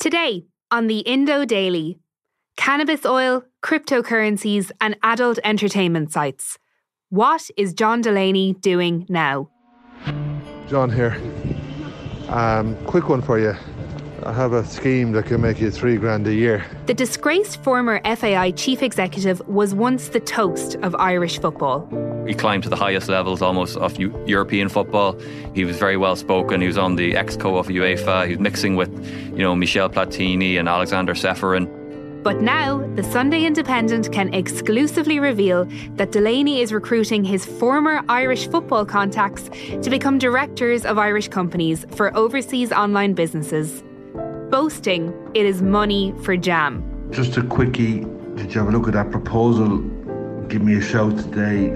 Today on the Indo Daily cannabis oil, cryptocurrencies, and adult entertainment sites. What is John Delaney doing now? John here. Um, quick one for you. I have a scheme that can make you three grand a year. The disgraced former FAI chief executive was once the toast of Irish football. He climbed to the highest levels almost of U- European football. He was very well spoken. He was on the exco of UEFA. He was mixing with, you know, Michel Platini and Aleksander Čeferin. But now, the Sunday Independent can exclusively reveal that Delaney is recruiting his former Irish football contacts to become directors of Irish companies for overseas online businesses. Boasting it is money for jam. Just a quickie. Did you have a look at that proposal? Give me a shout today.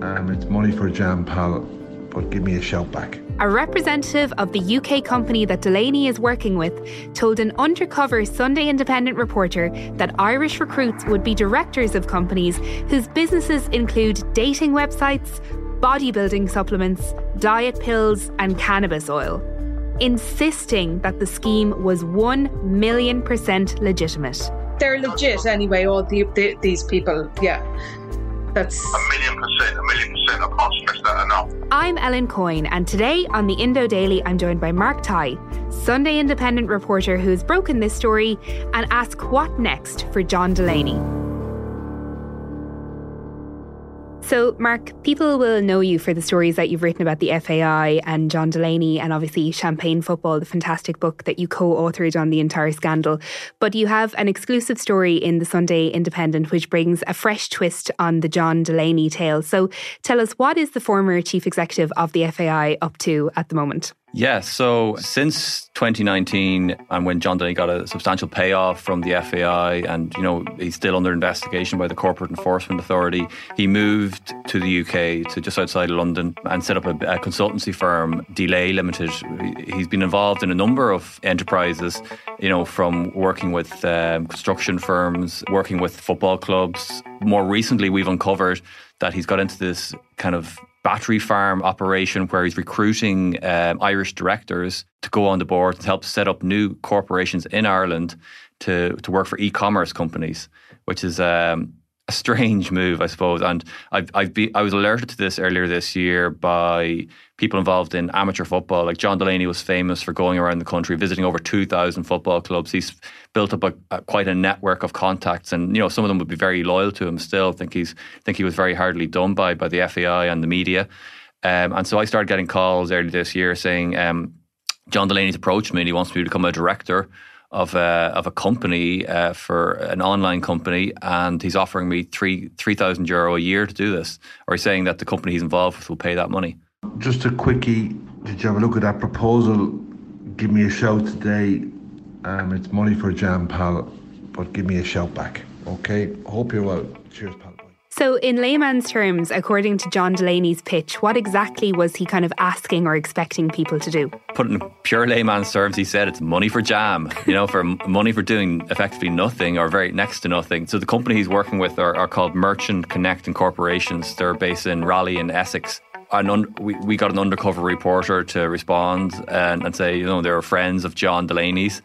Um, it's money for jam, pal, but give me a shout back. A representative of the UK company that Delaney is working with told an undercover Sunday Independent reporter that Irish recruits would be directors of companies whose businesses include dating websites, bodybuilding supplements, diet pills, and cannabis oil, insisting that the scheme was 1 million percent legitimate. They're legit anyway, all the, the, these people, yeah. That's a million percent, a million percent. I can't stress that enough. I'm Ellen Coyne, and today on the Indo Daily, I'm joined by Mark Tighe, Sunday Independent reporter who's broken this story, and ask what next for John Delaney. So, Mark, people will know you for the stories that you've written about the FAI and John Delaney, and obviously Champagne Football, the fantastic book that you co authored on the entire scandal. But you have an exclusive story in the Sunday Independent, which brings a fresh twist on the John Delaney tale. So, tell us, what is the former chief executive of the FAI up to at the moment? Yeah, so since 2019 and when John Delaney got a substantial payoff from the FAI and, you know, he's still under investigation by the Corporate Enforcement Authority, he moved to the UK to just outside London and set up a, a consultancy firm, Delay Limited. He's been involved in a number of enterprises, you know, from working with um, construction firms, working with football clubs. More recently, we've uncovered that he's got into this kind of battery farm operation where he's recruiting um, Irish directors to go on the board and help set up new corporations in Ireland to to work for e-commerce companies, which is um, a strange move, I suppose. And I've, I've be, I was alerted to this earlier this year by people involved in amateur football. Like John Delaney was famous for going around the country, visiting over 2,000 football clubs. He's built up a, a, quite a network of contacts, and you know some of them would be very loyal to him. Still, think he's think he was very hardly done by by the FAI and the media. Um, and so I started getting calls early this year saying um, John Delaney's approached me and he wants me to become a director of a, of a company uh, for an online company, and he's offering me three three thousand euro a year to do this. Or he's saying that the company he's involved with will pay that money. Just a quickie. Did you have a look at that proposal? Give me a shout today. Um, it's money for jam, pal, but give me a shout back. Okay. Hope you're well. Cheers, pal. So, in layman's terms, according to John Delaney's pitch, what exactly was he kind of asking or expecting people to do? Put in pure layman's terms, he said it's money for jam, you know, for money for doing effectively nothing or very next to nothing. So, the company he's working with are, are called Merchant Connect and Corporations. They're based in Rayleigh in Essex. And un- we, we got an undercover reporter to respond and, and say, you know, they're friends of John Delaney's.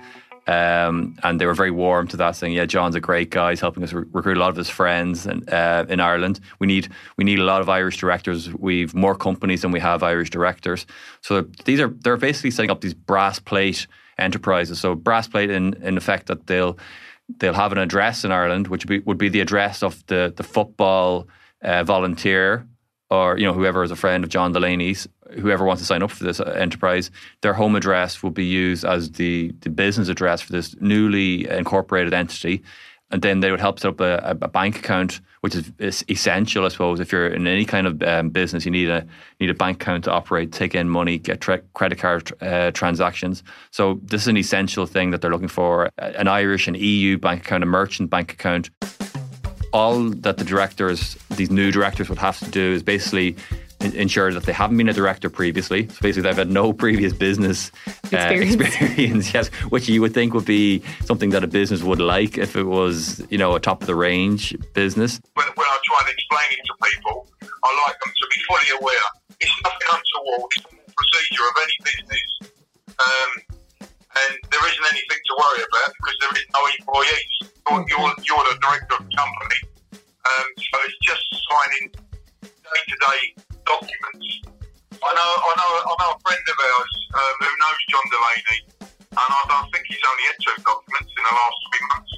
Um, and they were very warm to that, saying, "Yeah, John's a great guy. He's helping us re- recruit a lot of his friends and, uh, in Ireland. We need we need a lot of Irish directors. We've more companies than we have Irish directors. So these are they're basically setting up these brass plate enterprises. So brass plate in in effect that they'll they'll have an address in Ireland, which would be, would be the address of the the football uh, volunteer or you know whoever is a friend of John Delaney's, whoever wants to sign up for this enterprise, their home address will be used as the the business address for this newly incorporated entity, and then they would help set up a, a bank account, which is, is, essential, I suppose. If you're in any kind of um, business, you need a need a bank account to operate, take in money, get tra- credit card uh, transactions. So this is an essential thing that they're looking for: an Irish and EU bank account, a merchant bank account all that the directors, these new directors, would have to do is basically ensure that they haven't been a director previously. So basically, they've had no previous business uh, experience. experience. yes, which you would think would be something that a business would like if it was, you know, a top of the range business. When, when I try and explain it to people, I like them to be fully aware. It's nothing untoward. It's normal procedure of any business. Um, and there isn't anything to worry about because there is no employees. You're, you're, you're the director of the company. Um, so it's just signing day to day documents. I know, I know, I know a friend of ours um, who knows John Delaney, and I, I think he's only had two documents in the last three months.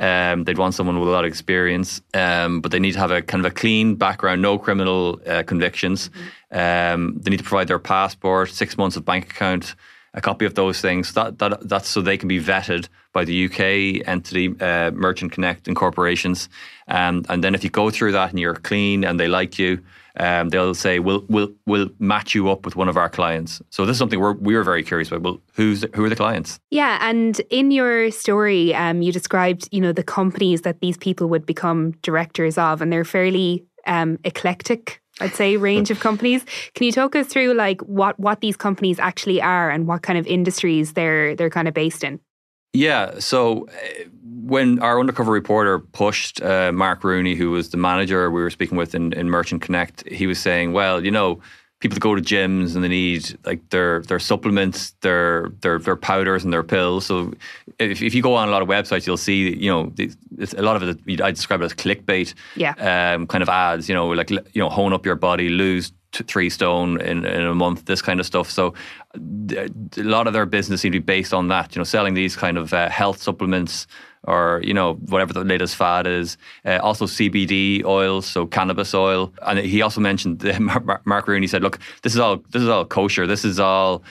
Um, they'd want someone with a lot of experience, um, but they need to have a kind of a clean background, no criminal uh, convictions. Mm-hmm. Um, they need to provide their passport, six months of bank account, a copy of those things. That, that that's so they can be vetted by the UK entity, uh, Merchant Connect and corporations. Um, and then if you go through that and you're clean and they like you, um, they'll say we'll we'll we'll match you up with one of our clients. So this is something we're we're very curious about. Well, who's who are the clients? Yeah, and in your story, um, you described you know the companies that these people would become directors of, and they're fairly um, eclectic I'd say range of companies. Can you talk us through like what what these companies actually are and what kind of industries they're they're kind of based in? Yeah, so uh, when our undercover reporter pushed uh, Mark Rooney, who was the manager we were speaking with in, in Merchant Connect, he was saying, "Well, you know, people that go to gyms and they need like their their supplements, their their their powders and their pills. So if, if you go on a lot of websites, you'll see you know a lot of it. I describe it as clickbait, yeah, um, kind of ads. You know, like you know, hone up your body, lose three stone in, in a month, this kind of stuff. So a lot of their business seem to be based on that. You know, selling these kind of uh, health supplements or you know whatever the latest fad is. Uh, also CBD oils, so cannabis oil, and he also mentioned Mark Rooney said, "Look, this is all this is all kosher. This is all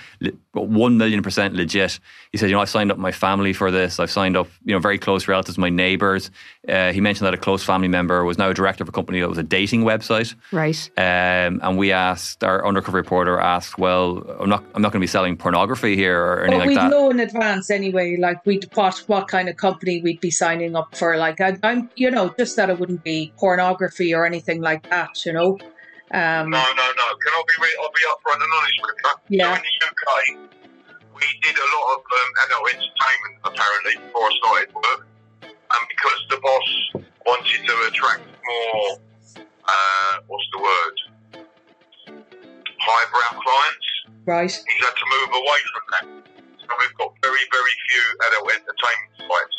one million percent legit." He said, "You know, I've signed up my family for this. I've signed up, you know, very close relatives, my neighbours." Uh, he mentioned that a close family member was now a director of a company that was a dating website. Right. Um, and we asked our undercover reporter asked, "Well, I'm not I'm not going to be selling pornography here or anything but like that." we know in advance anyway, like we what what kind of company we'd be signing up for. Like I, am you know, just that it wouldn't be pornography or anything like that. You know. Um, no, no, no. Can I be? I'll be upfront and honest with you. Yeah. So in the UK, we did a lot of um, adult entertainment apparently before I started work, and because the boss wanted to attract more, uh, what's the word? Highbrow clients. Right. He's had to move away from that. So we've got very, very few adult entertainment sites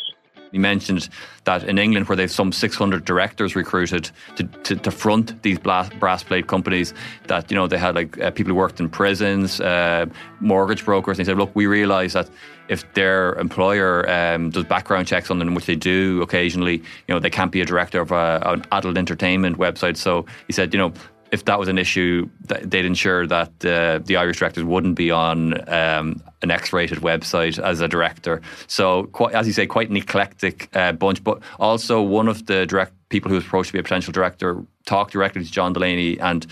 he mentioned that in England, where they've some 600 directors recruited to, to, to front these brass plate companies, that you know they had like uh, people who worked in prisons, uh, mortgage brokers. And he said, look, we realise that if their employer um, does background checks on them, which they do occasionally, you know, they can't be a director of a, an adult entertainment website. So he said, you know, if that was an issue, they'd ensure that uh, the Irish directors wouldn't be on um, an X-rated website as a director. So, quite, as you say, quite an eclectic uh, bunch. But also, one of the direct people who was approached to be a potential director talked directly to John Delaney, and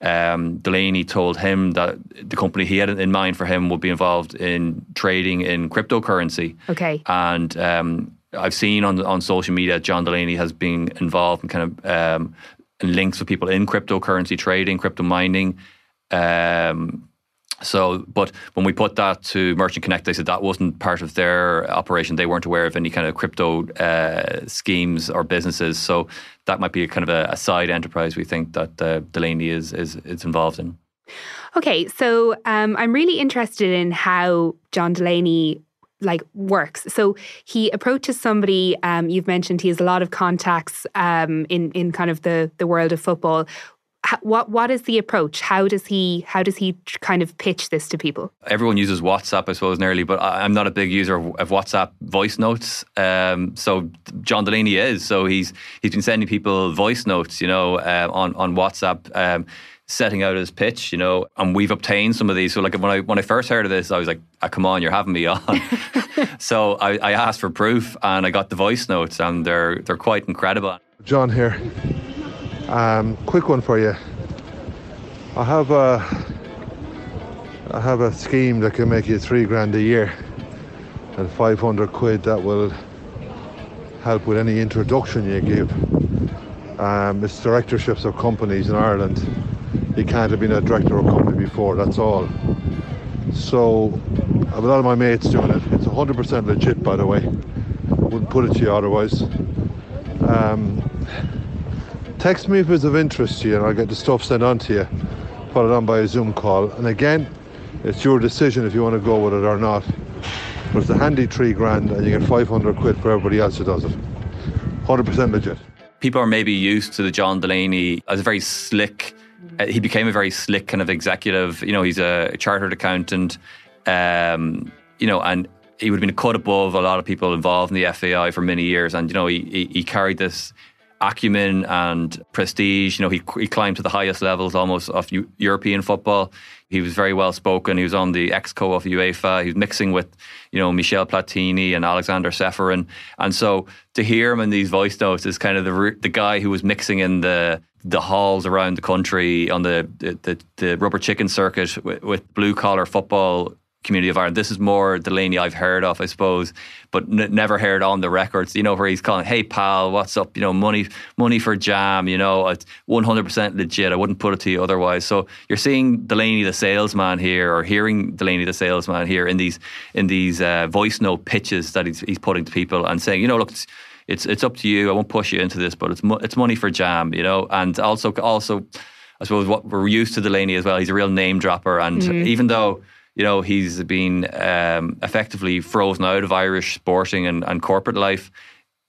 um, Delaney told him that the company he had in mind for him would be involved in trading in cryptocurrency. Okay, and. Um, I've seen on on social media John Delaney has been involved in kind of um, links with people in cryptocurrency trading, crypto mining. Um, so, but when we put that to Merchant Connect, they said that wasn't part of their operation. They weren't aware of any kind of crypto uh, schemes or businesses. So that might be a kind of a, a side enterprise we think that uh, Delaney is, is is involved in. Okay, so um, I'm really interested in how John Delaney like works. So he approaches somebody. Um, you've mentioned he has a lot of contacts um, in in kind of the the world of football. What what is the approach? How does he how does he kind of pitch this to people? Everyone uses WhatsApp, I suppose, nearly, but I'm not a big user of, of WhatsApp voice notes. Um, so John Delaney is. So he's he's been sending people voice notes, you know, uh, on on WhatsApp. Setting out his pitch, you know, and we've obtained some of these. So like when I when I first heard of this, I was like, oh, "Come on, you're having me on." so I, I, asked for proof, and I got the voice notes, and they're they're quite incredible. John here. Um, quick one for you. I have a I have a scheme that can make you three grand a year, and 500 quid that will help with any introduction you give. Um, it's directorships of companies in Ireland you can't have been a director of a company before, that's all. So, I have a lot of my mates doing it. It's 100% legit, by the way. Wouldn't put it to you otherwise. Um, text me if it's of interest to you, and I'll get the stuff sent on to you. Put it on by a Zoom call. And again, it's your decision if you want to go with it or not. But it's a handy three grand, and you get 500 quid for everybody else who does it. 100% legit. People are maybe used to the John Delaney as a very slick uh, he became a very slick kind of executive. You know, he's a chartered accountant. Um, you know, and he would have been cut above a lot of people involved in the FAI for many years. And you know, he he, he carried this acumen and prestige. You know, he he climbed to the highest levels almost of U- European football. He was very well spoken. He was on the exco of UEFA. He was mixing with, you know, Michel Platini and Aleksander Čeferin. And so to hear him in these voice notes is kind of the the guy who was mixing in the the halls around the country on the the, the rubber chicken circuit with, with blue collar football community of Ireland. This is more Delaney I've heard of, I suppose, but n- never heard on the records. You know where he's calling, "Hey pal, what's up?" You know, money, money for jam. You know, it's one hundred percent legit. I wouldn't put it to you otherwise. So you're seeing Delaney the salesman here, or hearing Delaney the salesman here in these in these uh, voice note pitches that he's he's putting to people and saying, you know, look. It's, it's up to you. I won't push you into this, but it's mo- it's money for jam, you know. And also also, I suppose what we're used to Delaney as well. He's a real name dropper, and mm. even though you know he's been um, effectively frozen out of Irish sporting and, and corporate life.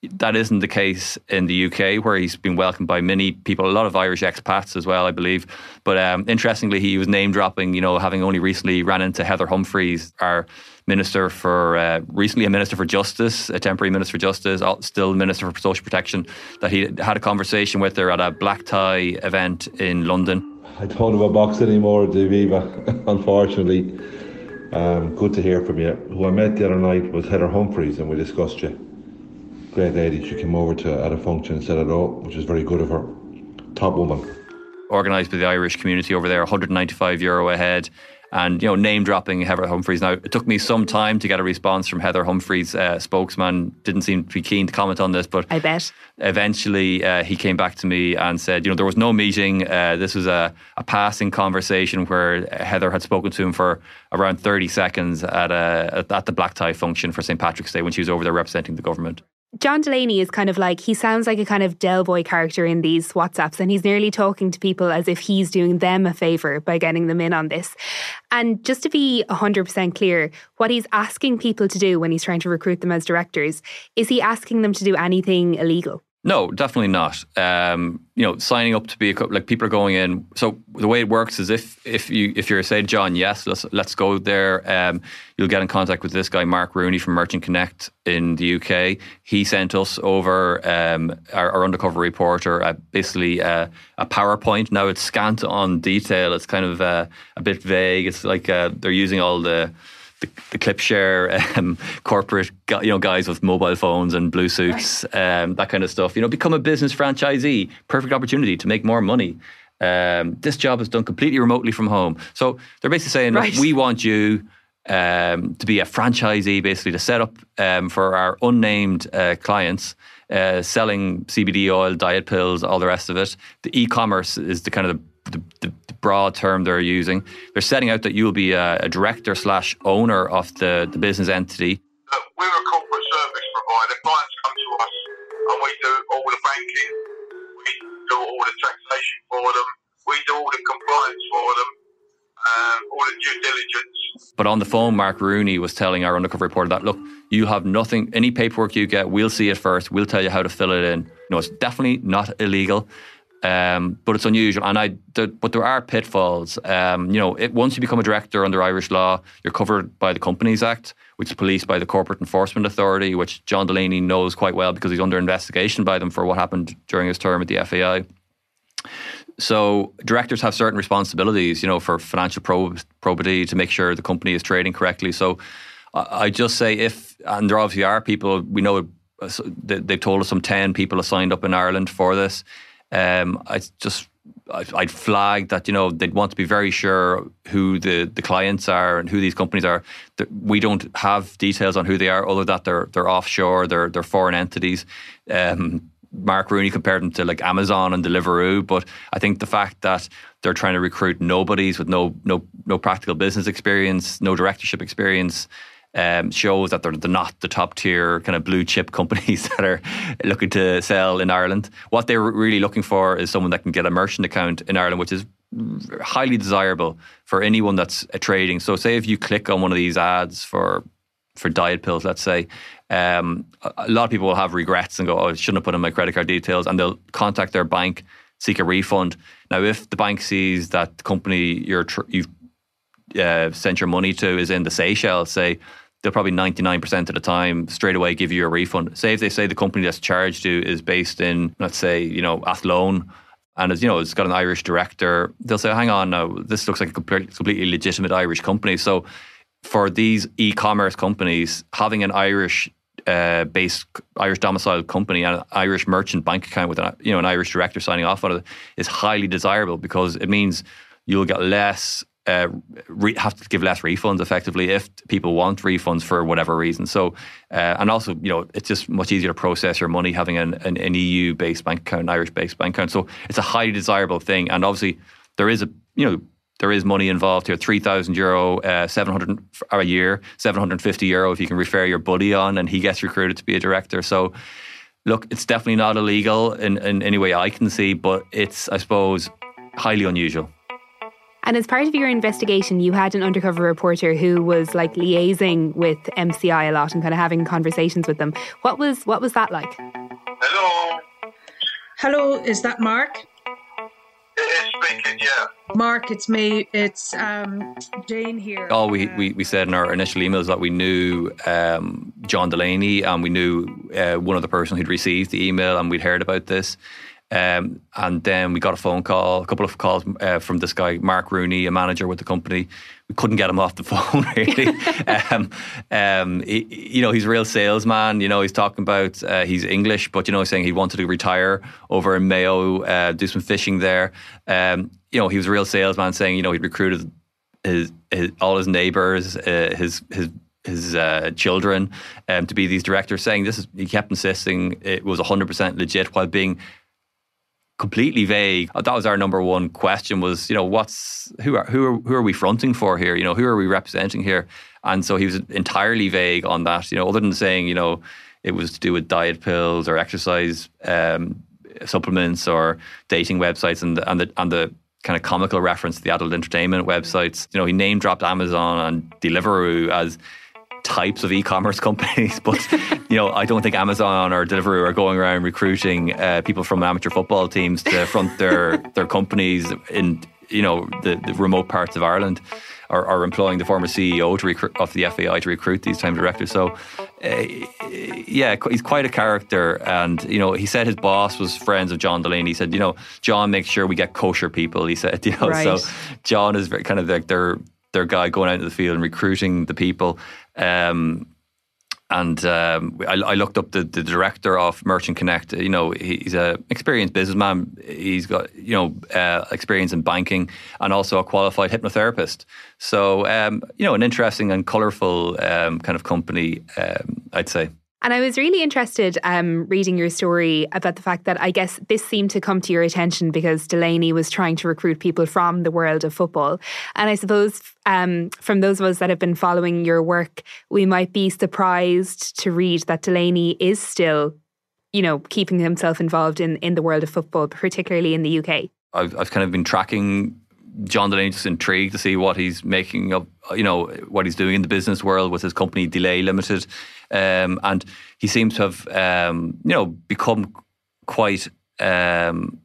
That isn't the case in the UK, where he's been welcomed by many people, a lot of Irish expats as well, I believe. But um, interestingly, he was name dropping, you know, having only recently ran into Heather Humphreys, our minister for uh, recently a minister for justice, a temporary minister for justice, still minister for social protection. That he had a conversation with her at a black tie event in London. I don't have a box anymore, the Aviva, unfortunately. Um, good to hear from you. Who I met the other night was Heather Humphreys, and we discussed you. Great lady. She came over to at a function and said hello, which is very good of her. Top woman. Organised by the Irish community over there, 195 euro ahead. and you know name dropping Heather Humphreys. Now it took me some time to get a response from Heather Humphreys' uh, spokesman. Didn't seem to be keen to comment on this, but I bet eventually uh, he came back to me and said, you know, there was no meeting. Uh, this was a, a passing conversation where Heather had spoken to him for around thirty seconds at a at the black tie function for St Patrick's Day when she was over there representing the government. John Delaney is kind of like, he sounds like a kind of Del Boy character in these WhatsApps, and he's nearly talking to people as if he's doing them a favour by getting them in on this. And just to be 100% clear, what he's asking people to do when he's trying to recruit them as directors, is he asking them to do anything illegal? No, definitely not. Um, you know, signing up to be a like people are going in. So the way it works is if if you if you're say John, yes, let's let's go there. Um, you'll get in contact with this guy Mark Rooney from Merchant Connect in the UK. He sent us over um, our, our, undercover reporter, uh, basically uh, a PowerPoint. Now it's scant on detail. It's kind of uh, a bit vague. It's like uh, they're using all the the, the ClipShare um, corporate you know guys with mobile phones and blue suits, um, that kind of stuff. You know, become a business franchisee. Perfect opportunity to make more money. Um, this job is done completely remotely from home. So they're basically saying, right. we want you um, to be a franchisee, basically to set up um, for our unnamed uh, clients. Uh, selling CBD oil, diet pills, all the rest of it. The e-commerce is the kind of the the, the, the, broad term they're using. They're setting out that you will be a, a director slash owner of the, the business entity. Look, we're a corporate service provider. Clients come to us and we do all the banking, we do all the taxation for them, we do all the compliance for them, um, all the due diligence. But on the phone, Mark Rooney was telling our undercover reporter that, look, you have nothing, any paperwork you get, we'll see it first. We'll tell you how to fill it in. No, it's definitely not illegal. Um, but it's unusual, and I. The, but there are pitfalls. Um, you know, it, once you become a director under Irish law, you're covered by the Companies Act, which is policed by the Corporate Enforcement Authority, which John Delaney knows quite well because he's under investigation by them for what happened during his term at the FAI. So directors have certain responsibilities, you know, for financial prob- probity to make sure the company is trading correctly. So I, I just say if, and there obviously are people we know. Uh, they've told us some ten people have signed up in Ireland for this. Um, I just I'd flag that you know they'd want to be very sure who the, the clients are and who these companies are. We don't have details on who they are, other that they're they're offshore, they're they're foreign entities. Um, Mark Rooney compared them to like Amazon and Deliveroo, but I think the fact that they're trying to recruit nobodies with no no no practical business experience, no directorship experience, um, shows that they're, they're not the top tier kind of blue chip companies that are looking to sell in Ireland. What they're really looking for is someone that can get a merchant account in Ireland, which is highly desirable for anyone that's trading. So, say if you click on one of these ads for for diet pills, let's say, um, a lot of people will have regrets and go, "Oh, I shouldn't have put in my credit card details," and they'll contact their bank, seek a refund. Now, if the bank sees that the company you're tr- you've uh, sent your money to is in the Seychelles, say they'll probably 99% of the time straight away give you a refund. Say if they say the company that's charged you is based in, let's say, you know, Athlone, and as you know, it's got an Irish director, they'll say, hang on now, this looks like a completely legitimate Irish company. So for these e-commerce companies, having an Irish uh, based Irish domiciled company and an Irish merchant bank account with an, you know an Irish director signing off on it is highly desirable because it means you'll get less uh, re- have to give less refunds effectively if people want refunds for whatever reason. So, uh, and also, you know, it's just much easier to process your money having an, an, an EU based bank account, an Irish based bank account. So, it's a highly desirable thing. And obviously, there is a, you know, there is money involved here 3,000 euro, uh, 700 a year, 750 euro if you can refer your buddy on and he gets recruited to be a director. So, look, it's definitely not illegal in, in any way I can see, but it's, I suppose, highly unusual. And as part of your investigation, you had an undercover reporter who was like liaising with MCI a lot and kind of having conversations with them. What was what was that like? Hello. Hello, is that Mark? It is speaking, yeah. Mark, it's me. It's um, Jane here. All we, we, we said in our initial emails that we knew um, John Delaney and we knew uh, one of the person who'd received the email and we'd heard about this. Um, and then we got a phone call, a couple of calls uh, from this guy, Mark Rooney, a manager with the company. We couldn't get him off the phone, really. um, um, he, you know, he's a real salesman. You know, he's talking about uh, he's English, but you know, saying he wanted to retire over in Mayo, uh, do some fishing there. Um, you know, he was a real salesman, saying you know he'd recruited his, his all his neighbours, uh, his his his uh, children um, to be these directors, saying this is. He kept insisting it was 100% legit while being completely vague. That was our number one question was, you know, what's who are who are who are we fronting for here? You know, who are we representing here? And so he was entirely vague on that. You know, other than saying, you know, it was to do with diet pills or exercise um, supplements or dating websites and the, and the and the kind of comical reference to the adult entertainment websites. You know, he name dropped Amazon and Deliveroo as types of e-commerce companies, but you know, I don't think Amazon or Deliveroo are going around recruiting uh, people from amateur football teams to front their their companies in you know the, the remote parts of Ireland. Are, are, employing the former CEO to recruit of the FAI to recruit these time directors. So, uh, yeah, he's quite a character. And you know, he said his boss was friends of John Delaney. He said, you know, John makes sure we get kosher people. He said, you know, right. so John is very, kind of like their their guy going out into the field and recruiting the people. Um, and um, I, I, looked up the, the, director of Merchant Connect. You know, he's an experienced businessman. He's got you know uh, experience in banking and also a qualified hypnotherapist. So um, you know, an interesting and colourful um, kind of company, um, I'd say. And I was really interested um, reading your story about the fact that I guess this seemed to come to your attention because Delaney was trying to recruit people from the world of football. And I suppose um, from those of us that have been following your work, we might be surprised to read that Delaney is still, you know, keeping himself involved in, in the world of football, particularly in the UK. I've, I've kind of been tracking John Delaney just intrigued to see what he's making of, you know, what he's doing in the business world with his company Delay Limited, um, and he seems to have, um, you know, become quite um,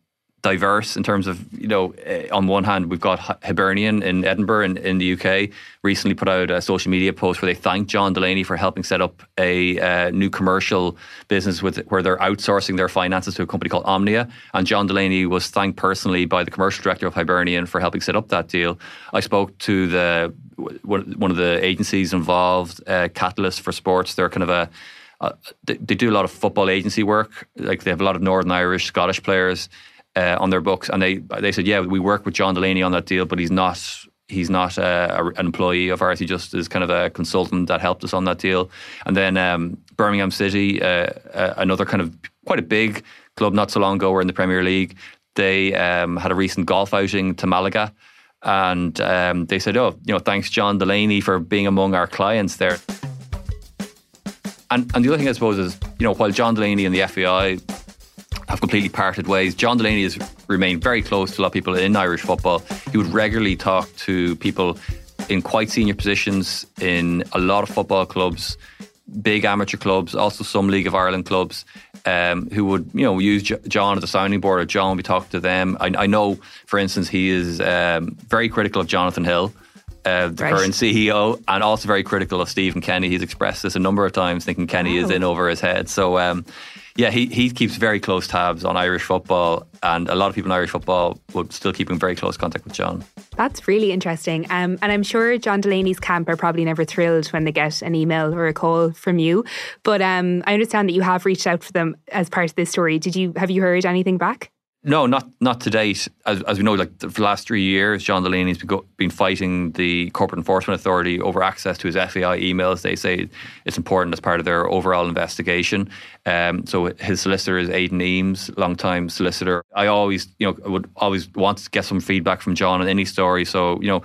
diverse in terms of, you know, uh, on one hand, we've got Hibernian in Edinburgh in, in the UK recently put out a social media post where they thanked John Delaney for helping set up a uh, new commercial business with where they're outsourcing their finances to a company called Omnia. And John Delaney was thanked personally by the commercial director of Hibernian for helping set up that deal. I spoke to the one of the agencies involved, uh, Catalyst for Sports. They're kind of a uh, they, they, do a lot of football agency work. Like they have a lot of Northern Irish, Scottish players uh, on their books, and they they said, yeah, we work with John Delaney on that deal, but he's not he's not uh, a, an employee of ours. He just is kind of a consultant that helped us on that deal. And then um, Birmingham City, uh, uh, another kind of quite a big club, not so long ago, were in the Premier League. They um, had a recent golf outing to Malaga. And um, they said, "Oh, you know, thanks, John Delaney, for being among our clients there." And, and the other thing I suppose is, you know, while John Delaney and the FAI have completely parted ways. John Delaney has remained very close to a lot of people in Irish football. He would regularly talk to people in quite senior positions in a lot of football clubs, big amateur clubs, also some League of Ireland clubs, um, who would you know use John as a sounding board. Or John would be talking to them. I, I know, for instance, he is um, very critical of Jonathan Hill. Uh, the right. current CEO, and also very critical of Stephen Kenny. He's expressed this a number of times, thinking Kenny is in over his head. So, um, yeah, he, he keeps very close tabs on Irish football, and a lot of people in Irish football would still keep in very close contact with John. That's really interesting. Um, and I'm sure John Delaney's camp are probably never thrilled when they get an email or a call from you. But um, I understand that you have reached out for them as part of this story. Did you have you heard anything back? No, not not to date. As, as we know, like the last three years, John Delaney's been, been fighting the Corporate Enforcement Authority over access to his FAI emails. They say it's important as part of their overall investigation. Um, so his solicitor is Aidan Eames, long-time solicitor. I always, you know, would always want to get some feedback from John on any story. So you know,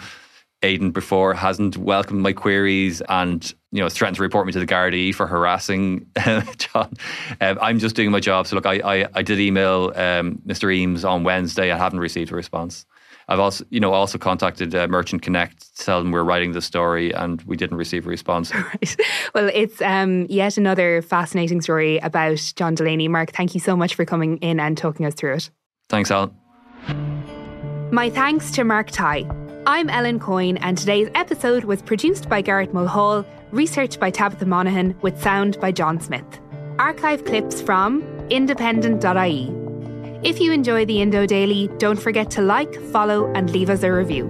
Aidan before hasn't welcomed my queries and you know threatened to report me to the Gardaí for harassing John. Um, I'm just doing my job. So look, I I, I did email um, Mr. Eames on Wednesday. I haven't received a response. I've also, you know, also contacted uh, Merchant Connect to tell them we're writing the story, and we didn't receive a response. Right. Well, it's um, yet another fascinating story about John Delaney. Mark, thank you so much for coming in and talking us through it. Thanks, Alan. My thanks to Mark Tighe I'm Ellen Coyne, and today's episode was produced by Garrett Mulhall, researched by Tabitha Monaghan, with sound by John Smith. Archive clips from independent.ie. If you enjoy the Indo Daily, don't forget to like, follow, and leave us a review.